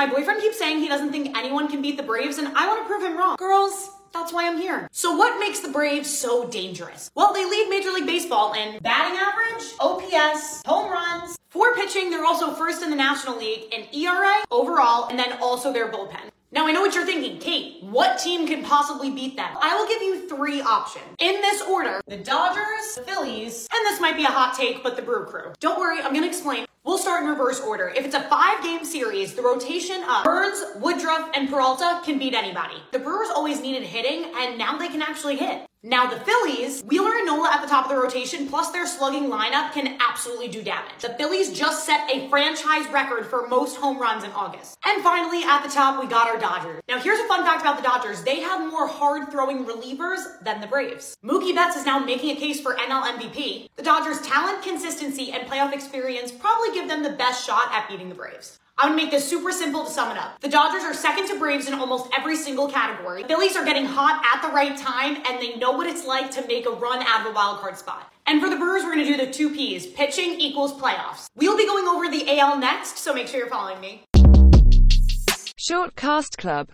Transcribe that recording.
my boyfriend keeps saying he doesn't think anyone can beat the Braves, and I want to prove him wrong. Girls, that's why I'm here. So what makes the Braves so dangerous? Well, they lead Major League Baseball in batting average, OPS, home runs. For pitching, they're also first in the National League in ERA overall, and then also their bullpen. Now I know what you're thinking, Kate, what team can possibly beat them? I will give you three options. In this order, the Dodgers, the Phillies, and this might be a hot take, but the Brew Crew. Don't worry, I'm gonna explain. We'll start in reverse order. If it's a five game series, the rotation of Burnes, Woodruff, and Peralta can beat anybody. The Brewers always needed hitting, and now they can actually hit. Now the Phillies, Wheeler and Nola at the top of the rotation, plus their slugging lineup can absolutely do damage. The Phillies just set a franchise record for most home runs in August. And finally, at the top, we got our Dodgers. Now here's a fun fact about the Dodgers. They have more hard throwing relievers than the Braves. Mookie Betts is now making a case for NL MVP. The Dodgers' talent, consistency, and playoff experience probably give them the best shot at beating the Braves. I'm gonna make this super simple to sum it up. The Dodgers are second to Braves in almost every single category. The Phillies are getting hot at the right time, and they know what it's like to make a run out of a wild card spot. And for the Brewers, we're gonna do the two P's pitching equals playoffs. We'll be going over the AL next, so make sure you're following me. Short Cast Club